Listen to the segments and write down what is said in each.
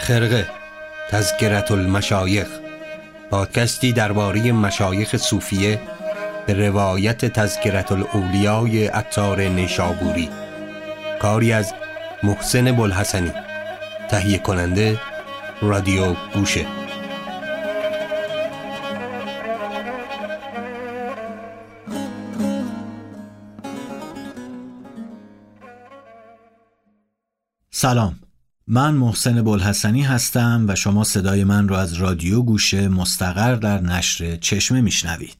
خرقه تذکرت المشایخ پادکستی درباره مشایخ صوفیه به روایت تذکرت الاولیای عطار نیشابوری. کاری از محسن بلحسنی تهیه کننده رادیو گوشه. سلام. من محسن بلحسنی هستم و شما صدای من را از رادیو گوشه مستقر در نشر چشمه میشنوید.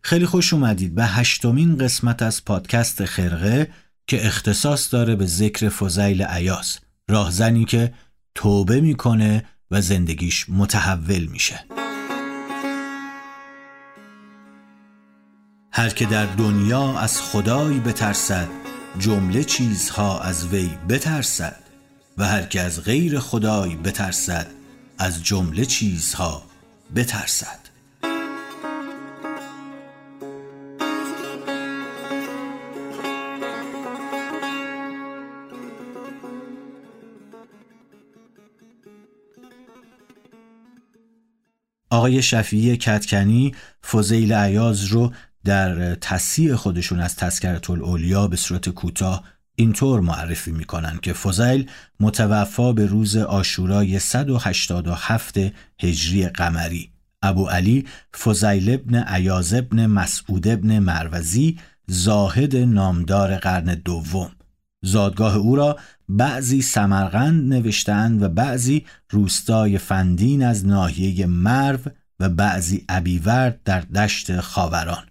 خیلی خوش اومدید. به هشتمین قسمت از پادکست خرقه که اختصاص داره به ذکر فضیل عیاز راهزنی که توبه می‌کنه و زندگیش متحول میشه. هر که در دنیا از خدایی بترسد جمله چیزها از وی بترسد و هر که از غیر خدایی بترسد از جمله چیزها بترسد. آقای شفیعی کتکنی فضیل عیاز رو در تصیح خودشون از تذکرت الاولیا به صورت کوتاه اینطور معرفی می‌کنن که فضیل متوفا به روز آشورای 187 هجری قمری. ابو علی فضیل ابن عیاز ابن مسعود ابن مروزی زاهد نامدار قرن دوم. زادگاه او را بعضی سمرقند نوشتند و بعضی روستای فندین از ناحیه مرو و بعضی ابیورد در دشت خاوران.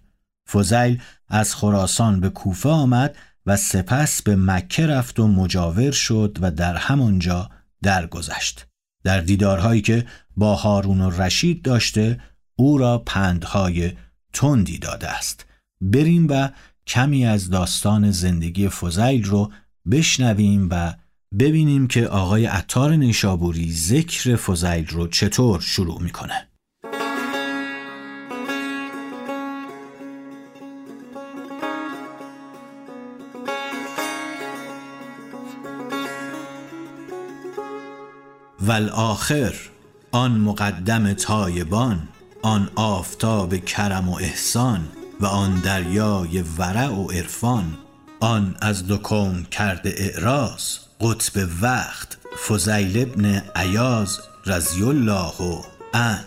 فضیل از خراسان به کوفه آمد و سپس به مکه رفت و مجاور شد و در همانجا درگذشت. در دیدارهایی که با هارون و رشید داشته او را پندهای تندی داده است. بریم و کمی از داستان زندگی فضیل رو بشنویم و ببینیم که آقای عطار نیشابوری ذکر فضیل رو چطور شروع می‌کنه. والآخر آن مقدم تایبان آن آفتاب کرم و احسان و آن دریای ورع و عرفان. آن از دو کون کرده اعراض قطب وقت فضیل ابن عیاز رضی الله ان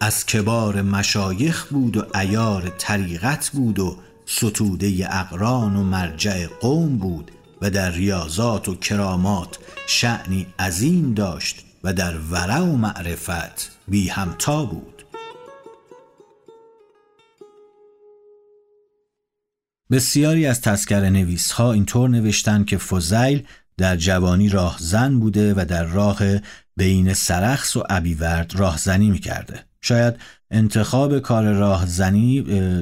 از کبار مشایخ بود و ایار طریقت بود و ستوده اقران و مرجع قوم بود و در ریاضات و کرامات شعنی عظیم داشت و در ورع و معرفت بی همتا بود. بسیاری از تذکر نویس ها اینطور نوشتن که فضیل در جوانی راهزن بوده و در راه بین سرخس و ابیورد راهزنی می‌کرده. شاید انتخاب کار راهزنی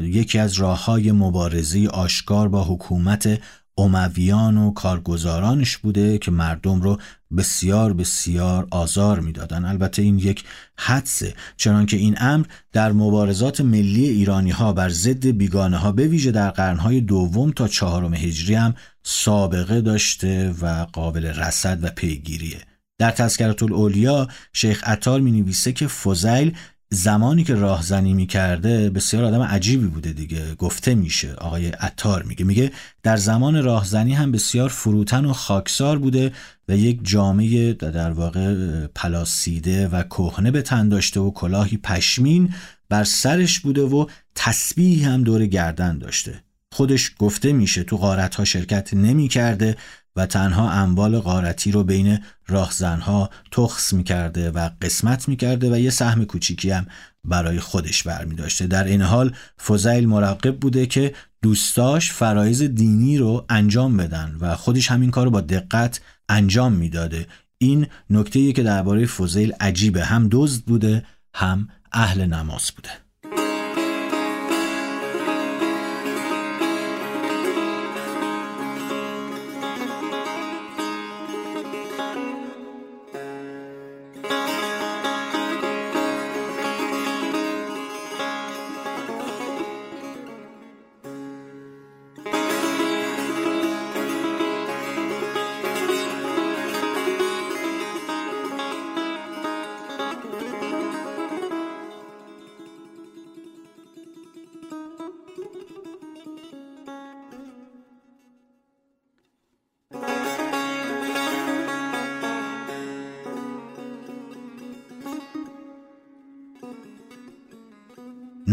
یکی از راه های مبارزی آشکار با حکومت امویان و کارگزارانش بوده که مردم رو بسیار بسیار آزار می‌دادن. البته این یک حدسه چنانکه این امر در مبارزات ملی ایرانی ها بر ضد بیگانه ها به ویژه در قرنهای دوم تا چهارم هجری هم سابقه داشته و قابل رصد و پیگیریه. در تذکرت الاولیا شیخ عطار می نویسه که فضیل زمانی که راهزنی می‌کرده بسیار آدم عجیبی بوده دیگه. گفته میشه آقای عطار میگه. میگه در زمان راهزنی هم بسیار فروتن و خاکسار بوده و یک جامعه در واقع پلاسیده و کهنه به تن داشته و کلاهی پشمین بر سرش بوده و تسبیح هم دور گردن داشته. خودش گفته میشه تو غارت ها شرکت نمی کرده و تنها اموال غارتی رو بین راهزنها تخص می‌کرده و قسمت می‌کرده و یه سهم کوچیکی هم برای خودش برمی داشته در این حال فضیل مراقب بوده که دوستاش فرایز دینی رو انجام بدن و خودش همین کار رو با دقت انجام می‌داده. این نکته که درباره فضیل عجیبه. هم دزد بوده هم اهل نماز بوده.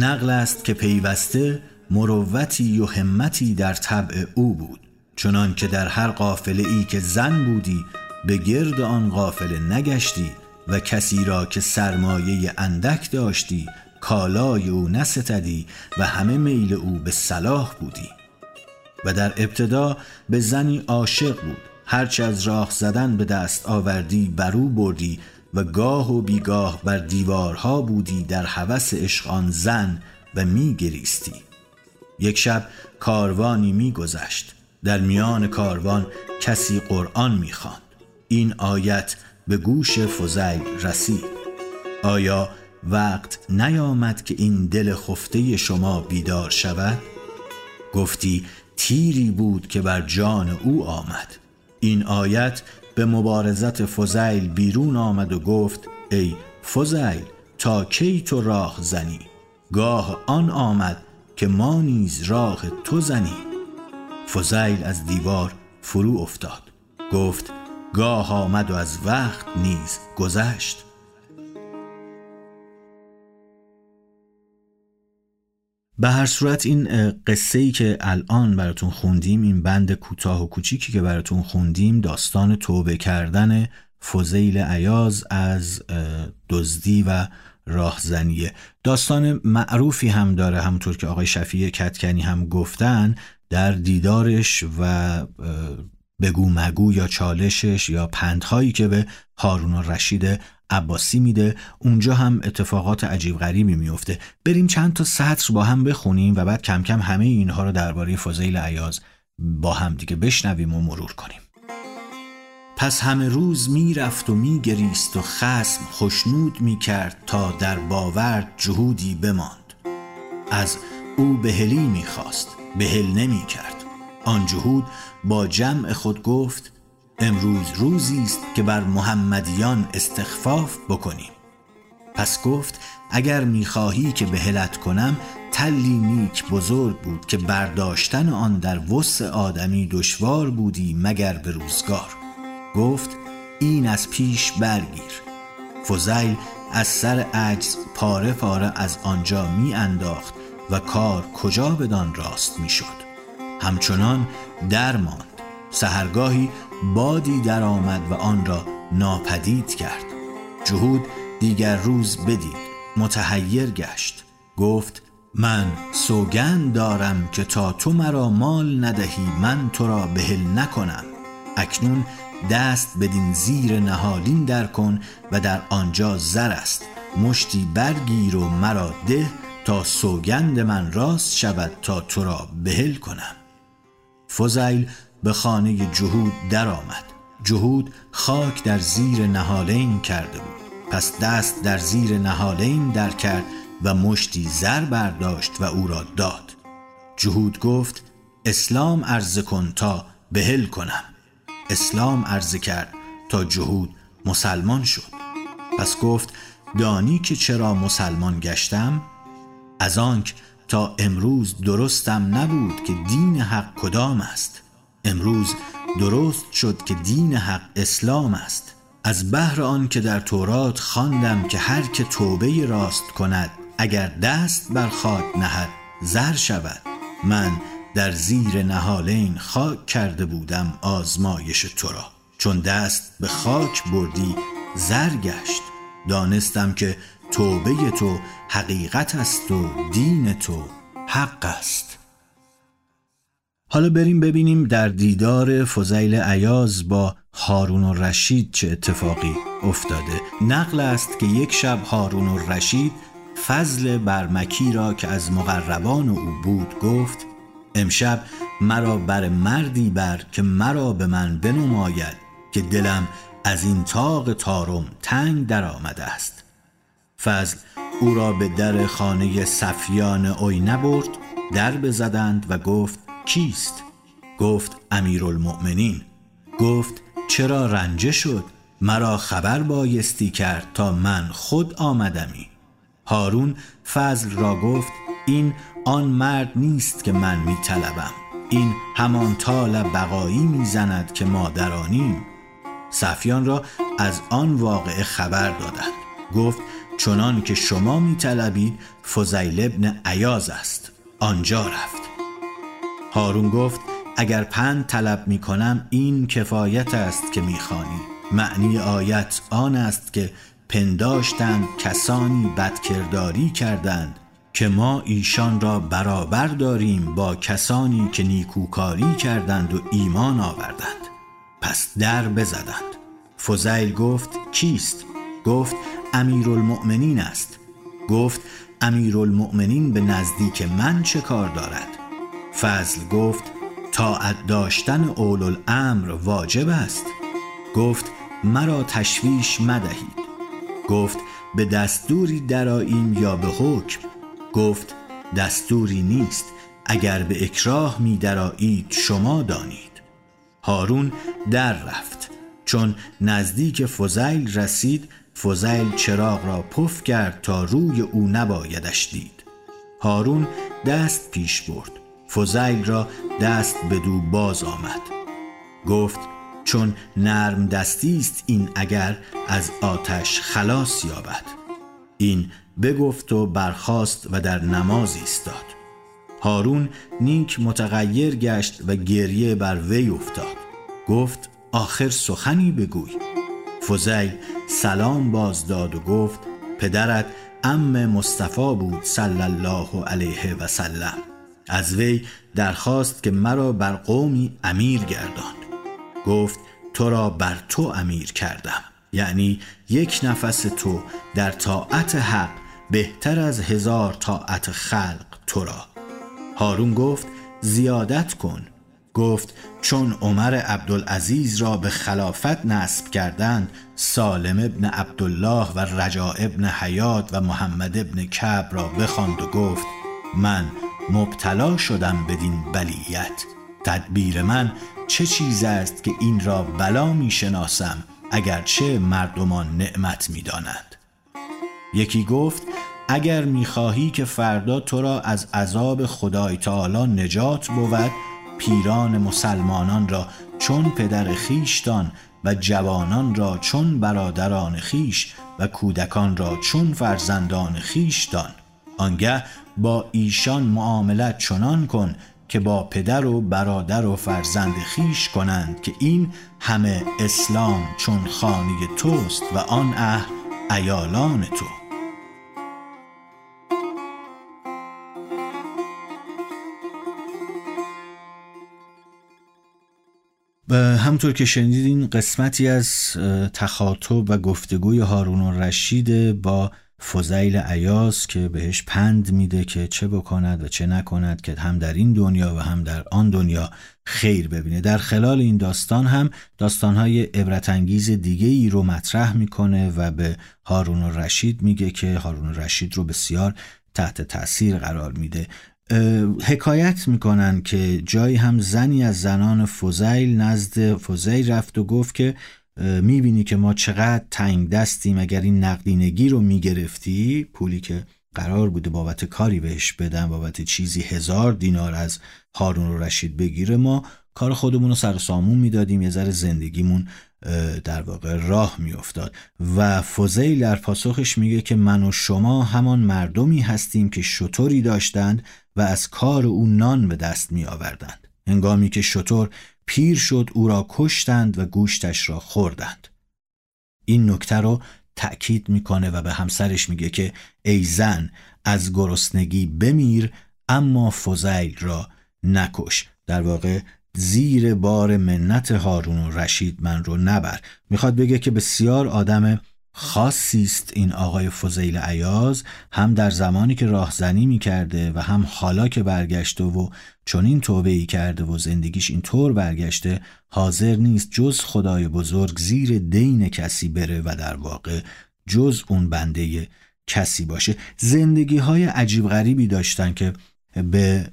نقل است که پیوسته مروتی و همتی در طبع او بود. چنان که در هر قافله ای که زن بودی به گرد آن قافله نگشتی و کسی را که سرمایه اندک داشتی کالای او نستدی و همه میل او به صلاح بودی. و در ابتدا به زنی عاشق بود. هرچه از راه زدن به دست آوردی برو بردی و گاه و بیگاه بر دیوارها بودی در هوس عشق آن زن و می گریستی یک شب کاروانی می گذشت در میان کاروان کسی قرآن می خواند. این آیت به گوش فضیل رسید آیا وقت نیامد که این دل خفته شما بیدار شود؟ گفتی تیری بود که بر جان او آمد این آیت به مبارزت فضیل بیرون آمد و گفت ای فضیل تا کی تو راه زنی؟ گاه آن آمد که ما نیز راه تو زنی. فضیل از دیوار فرو افتاد. گفت گاه آمد و از وقت نیز گذشت. به هر صورت این قصه ای که الان براتون خوندیم این بند کوتاه و کوچیکی که براتون خوندیم داستان توبه کردن فضیل عیاز از دزدی و راهزنیه. داستان معروفی هم داره همونطور که آقای شفیع کتکنی هم گفتن در دیدارش و بگو مگو یا چالشش یا پندهایی که به هارون رشید عباسی میده اونجا هم اتفاقات عجیب غریبی میفته. بریم چند تا سطر با هم بخونیم و بعد کم کم همه اینها رو درباره فضیل عیاز با هم دیگه بشنویم و مرور کنیم. پس همه روز می‌رفت و میگریست و خسم خشنود می‌کرد تا در باورد جهودی بماند. از او بهلی می‌خواست بهل نمی‌کرد. آن جهود با جمع خود گفت امروز روزی است که بر محمدیان استخفاف بکنیم. پس گفت اگر می‌خواهی که بهلت کنم تلی نیک بزرگ بود که برداشتن آن در وسع آدمی دشوار بودی مگر به روزگار. گفت این از پیش برگیر. فضیل از سر عجز پاره پاره از آنجا می انداخت و کار کجا بدان راست می شد همچنان در ماند. سهرگاهی بادی درآمد و آن را ناپدید کرد. جهود دیگر روز بدید. متحیر گشت. گفت من سوگند دارم که تا تو مرا مال ندهی من تو را بهل نکنم. اکنون دست بدین زیر نهالین در کن و در آنجا زر است. مشتی برگیر و مرا ده تا سوگند من راست شود تا تو را بهل کنم. فضیل به خانه جهود درآمد. جهود خاک در زیر نهالین کرده بود. پس دست در زیر نهالین در کرد و مشتی زر برداشت و او را داد. جهود گفت اسلام عرضه کن تا بهل کنم. اسلام عرضه کرد تا جهود مسلمان شد. پس گفت دانی که چرا مسلمان گشتم؟ از آنک تا امروز درستم نبود که دین حق کدام است. امروز درست شد که دین حق اسلام است. از بهر آن که در تورات خواندم که هر که توبه راست کند اگر دست بر خاک نهد زر شود. من در زیر نهالین خاک کرده بودم آزمایش تو را. چون دست به خاک بردی زر گشت. دانستم که توبه تو حقیقت است و دین تو حق است. حالا بریم ببینیم در دیدار فضیل عیاز با هارون و رشید چه اتفاقی افتاده. نقل است که یک شب هارون و رشید فضل برمکی را که از مقربان او بود گفت امشب مرا بر مردی بر که مرا به من بنماید که دلم از این تاق تارم تنگ در آمده است. فضل او را به در خانه صفیان اوی نبرد در بزدند و گفت کیست؟ گفت امیرالمؤمنین گفت چرا رنجه شد؟ مرا خبر بایستی کرد تا من خود آمدمی هارون فضل را گفت این آن مرد نیست که من می طلبم. این همان تال بقایی می‌زند که ما درانیم صفیان را از آن واقعه خبر دادند گفت چنان که شما می طلبید فضیل ابن عیاز است آنجا رفت هارون گفت اگر پند طلب می کنم این کفایت است که می خانی. معنی آیت آن است که پنداشتند کسانی بدکرداری کردند که ما ایشان را برابر داریم با کسانی که نیکوکاری کردند و ایمان آوردند پس در بزدند فضیل گفت کیست؟ گفت امیرالمؤمنین است. گفت امیرالمؤمنین به نزدیک من چه کار دارد؟ فضل گفت طاعت داشتن اول الامر واجب است. گفت مرا تشویش مدهید. گفت به دستوری دراییم یا به حکم؟ گفت دستوری نیست اگر به اکراه می درایید شما دانید. هارون در رفت چون نزدیک فضیل رسید فضیل چراغ را پف کرد تا روی او نبایدش دید. هارون دست پیش برد. فضیل را دست به دو باز آمد. گفت چون نرم دستی است این اگر از آتش خلاص یابد. این بگفت و برخاست و در نماز ایستاد. هارون نیک متغیر گشت و گریه بر وی افتاد. گفت آخر سخنی بگوی. فضیل سلام باز داد و گفت پدرت ام مصطفی بود صلی الله علیه و سلم. از وی درخواست که مرا بر قومی امیر گرداند. گفت تو را بر تو امیر کردم. یعنی یک نفس تو در طاعت حق بهتر از هزار طاعت خلق تو را. هارون گفت زیادت کن. گفت چون عمر عبدالعزیز را به خلافت نصب کردند سالم ابن عبدالله و رجا ابن حیات و محمد ابن کعب را بخواند و گفت من مبتلا شدم بدین بلیت تدبیر من چه چیز است که این را بلا می شناسم اگرچه مردمان نعمت می دانند. یکی گفت اگر می‌خواهی که فردا تو را از عذاب خدای تعالی نجات بود پیران مسلمانان را چون پدر خیشتان و جوانان را چون برادران خیش و کودکان را چون فرزندان خیشتان آنگه با ایشان معاملت چنان کن که با پدر و برادر و فرزند خیش کنند که این همه اسلام چون خانی توست و آن اهل ایالان تو. همطور که شنیدین قسمتی از تخاطب و گفتگوی هارون رشید با فضیل عیاز که بهش پند میده که چه بکند و چه نکند که هم در این دنیا و هم در آن دنیا خیر ببینه. در خلال این داستان هم داستانهای عبرتانگیز دیگه ای رو مطرح می‌کنه و به هارون رشید میگه که هارون رشید رو بسیار تحت تاثیر قرار میده. حکایت می‌کنن که جایی هم زنی از زنان فضیل نزد فضیل رفت و گفت که می‌بینی که ما چقدر تنگ دستیم اگر این نقدینگی رو می‌گرفتی پولی که قرار بوده بابت کاری بهش بدن بابت چیزی هزار دینار از هارون و رشید بگیره ما کار خودمون رو سر سامون می‌دادیم یه ذره زندگیمون در واقع راه میافتاد. و فوزیل در پاسخش میگه که من و شما همان مردمی هستیم که شطوری داشتند و از کار او نان به دست می آوردند هنگامی که شطور پیر شد او را کشتند و گوشتش را خوردند. این نکته رو تأکید می‌کنه و به همسرش میگه که ای زن از گرسنگی بمیر اما فضیل را نکش. در واقع زیر بار منت هارون و رشید من رو نبر. می‌خواد بگه که بسیار آدم خاصی است این آقای فضیل عیاز هم در زمانی که راهزنی می کرده و هم حالا که برگشته و چون این توبه ای کرده و زندگیش اینطور برگشته حاضر نیست جز خدای بزرگ زیر دین کسی بره و در واقع جز اون بنده کسی باشه. زندگی های عجیب غریبی داشتن که به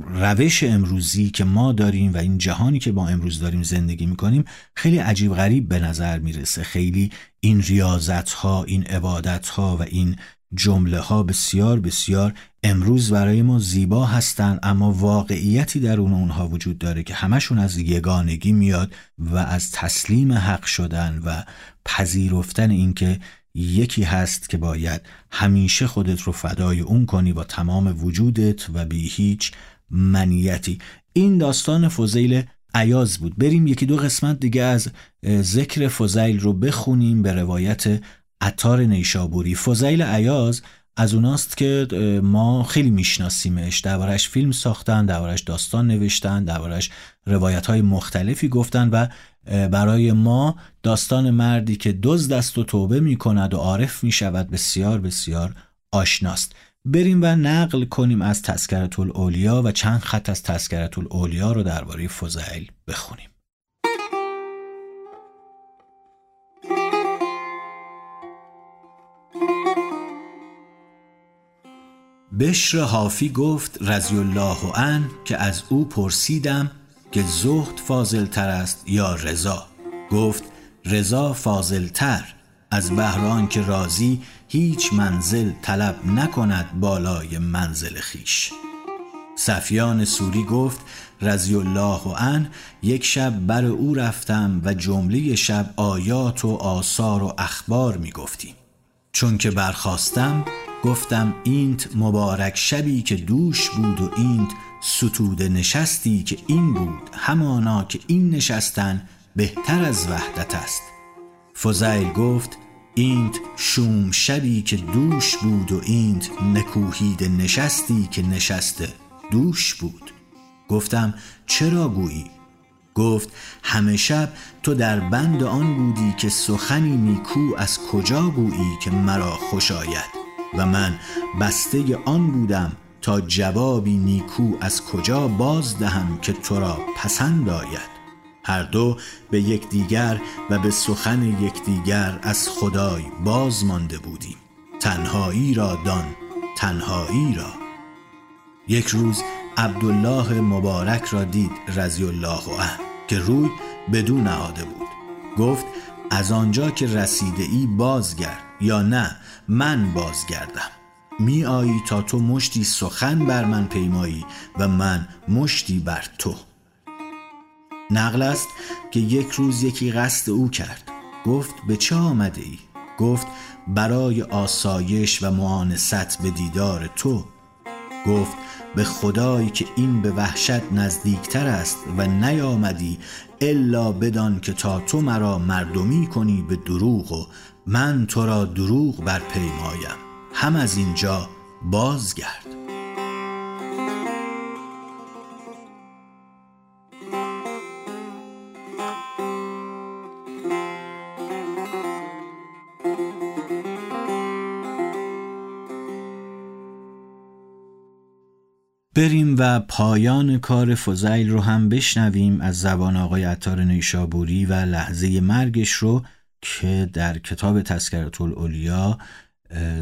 روش امروزی که ما داریم و این جهانی که ما امروز داریم زندگی می‌کنیم خیلی عجیب غریب به نظر می‌رسه. خیلی این ریاضت ها این عبادت ها و این جمله ها بسیار بسیار امروز برای ما زیبا هستند اما واقعیتی در اون اونها وجود داره که همشون از یگانگی میاد و از تسلیم حق شدن و پذیرفتن اینکه یکی هست که باید همیشه خودت رو فدای اون کنی با تمام وجودت و بی هیچ منیتی. این داستان فضیل عیاز بود. بریم یکی دو قسمت دیگه از ذکر فضیل رو بخونیم به روایت عطار نیشابوری. فضیل عیاز از اوناست که ما خیلی میشناسیمش. دربارش فیلم ساختن دربارش داستان نوشتن دربارش روایت های مختلفی گفتن و برای ما داستان مردی که دزد دست و توبه می کند و عارف می شود بسیار بسیار آشناست. بریم و نقل کنیم از تذکرت الاولیا و چند خط از تذکرت الاولیا رو درباره فضیل بخونیم. بشر حافی گفت رضی الله عنه که از او پرسیدم که زهد فاضل تر است یا رضا؟ گفت رضا فاضل تر از بهران که راضی هیچ منزل طلب نکند بالای منزل خیش. صفیان سوری گفت رضی الله عنه یک شب بر او رفتم و جمله شب آیات و آثار و اخبار می گفتیم. چون که برخاستم گفتم اینت مبارک شبی که دوش بود و اینت ستوده نشستی که این بود همانا که این نشستن بهتر از وحدت است. فضیل گفت اینت شوم شبی که دوش بود و اینت نکوهیده نشستی که نشسته دوش بود. گفتم چرا گویی؟ گفت همه شب تو در بند آن بودی که سخنی نیکو از کجا گویی که مرا خوش آید؟ و من بسته آن بودم تا جوابی نیکو از کجا باز دهم که تو را پسند آید؟ هر دو به یکدیگر و به سخن یکدیگر از خدای باز مانده بودیم. تنهایی را دان تنهایی را. یک روز عبدالله مبارک را دید رضی الله عنه که روی بدون نهاده بود. گفت از آنجا که رسیده ای بازگرد یا نه من بازگردم. می آیی تا تو مشتی سخن بر من پیمایی و من مشتی بر تو. نقل است که یک روز یکی قصد او کرد. گفت به چه آمده ای؟ گفت برای آسایش و معانست به دیدار تو. گفت به خدایی که این به وحشت نزدیکتر است و نیامدی الا بدان که تا تو مرا مردمی کنی به دروغ و من تو را دروغ بر پیمایم هم از اینجا بازگرد. بریم و پایان کار فضیل رو هم بشنویم از زبان آقای عطار نیشابوری و لحظه مرگش رو که در کتاب تذکرت الاولیا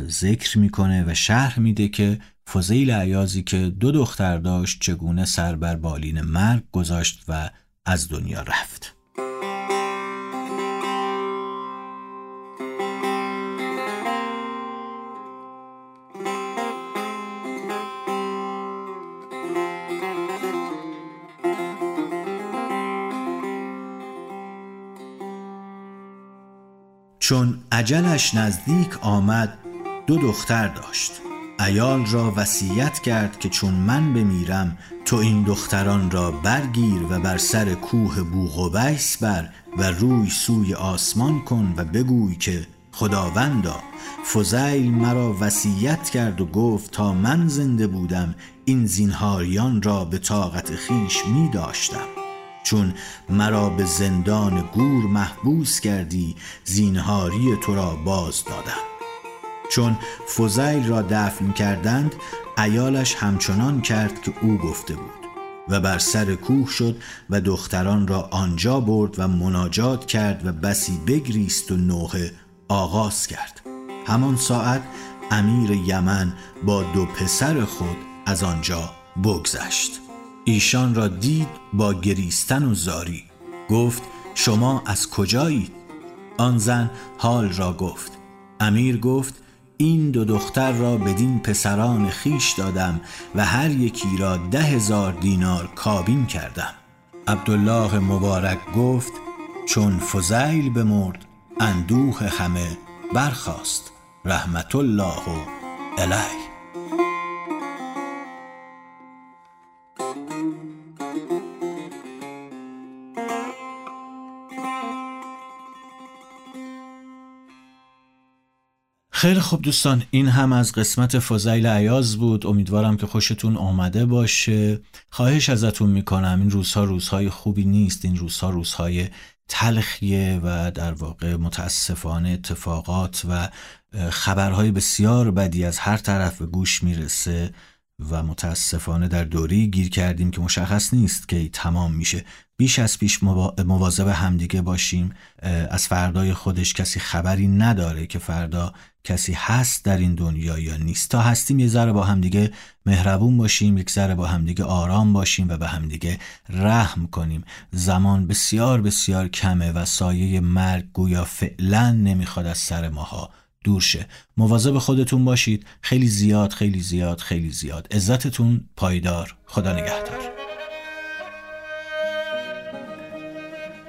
ذکر می‌کنه و شرح میده که فضیل عیازی که دو دختر داشت چگونه سر بر بالین مرگ گذاشت و از دنیا رفت. چون عجلش نزدیک آمد دو دختر داشت. ایال را وصیت کرد که چون من بمیرم تو این دختران را برگیر و بر سر کوه بوغوبیس بر و روی سوی آسمان کن و بگوی که خداوندا فضیل مرا وصیت کرد و گفت تا من زنده بودم این زینهاریان را به طاقت خیش می داشتم چون مرا به زندان گور محبوس کردی زینهاری تو را باز دادم. چون فضیل را دفن کردند ایالش همچنان کرد که او گفته بود و بر سر کوه شد و دختران را آنجا برد و مناجات کرد و بسی بگریست و نوحه آغاز کرد. همان ساعت امیر یمن با دو پسر خود از آنجا بگذشت. ایشان را دید با گریستن و زاری. گفت شما از کجایید؟ آن زن حال را گفت. امیر گفت این دو دختر را بدین پسران خیش دادم و هر یکی را ده هزار دینار کابین کردم. عبدالله مبارک گفت چون فضیل بمرد اندوه همه برخاست. رحمت الله علیه. خیلی خوب دوستان این هم از قسمت فضیل عیاز بود. امیدوارم که خوشتون آمده باشه. خواهش ازتون می‌کنم. این روزها روزهای خوبی نیست. این روزها روزهای تلخیه و در واقع متاسفانه اتفاقات و خبرهای بسیار بدی از هر طرف به گوش می‌رسه و متاسفانه در دوری گیر کردیم که مشخص نیست که تمام میشه. بیش از پیش مواظب همدیگه باشیم از فردای خودش کسی خبری نداره که فردا کسی هست در این دنیا یا نیست. تا هستیم یه ذره با همدیگه مهربون باشیم یک ذره با همدیگه آرام باشیم و به همدیگه رحم کنیم. زمان بسیار بسیار کمه و سایه مرگ گویا فعلا نمی‌خواد از سر ماها دور شه. مواظب خودتون باشید. خیلی زیاد خیلی زیاد خیلی زیاد. عزتتون پایدار. خدا نگهدار.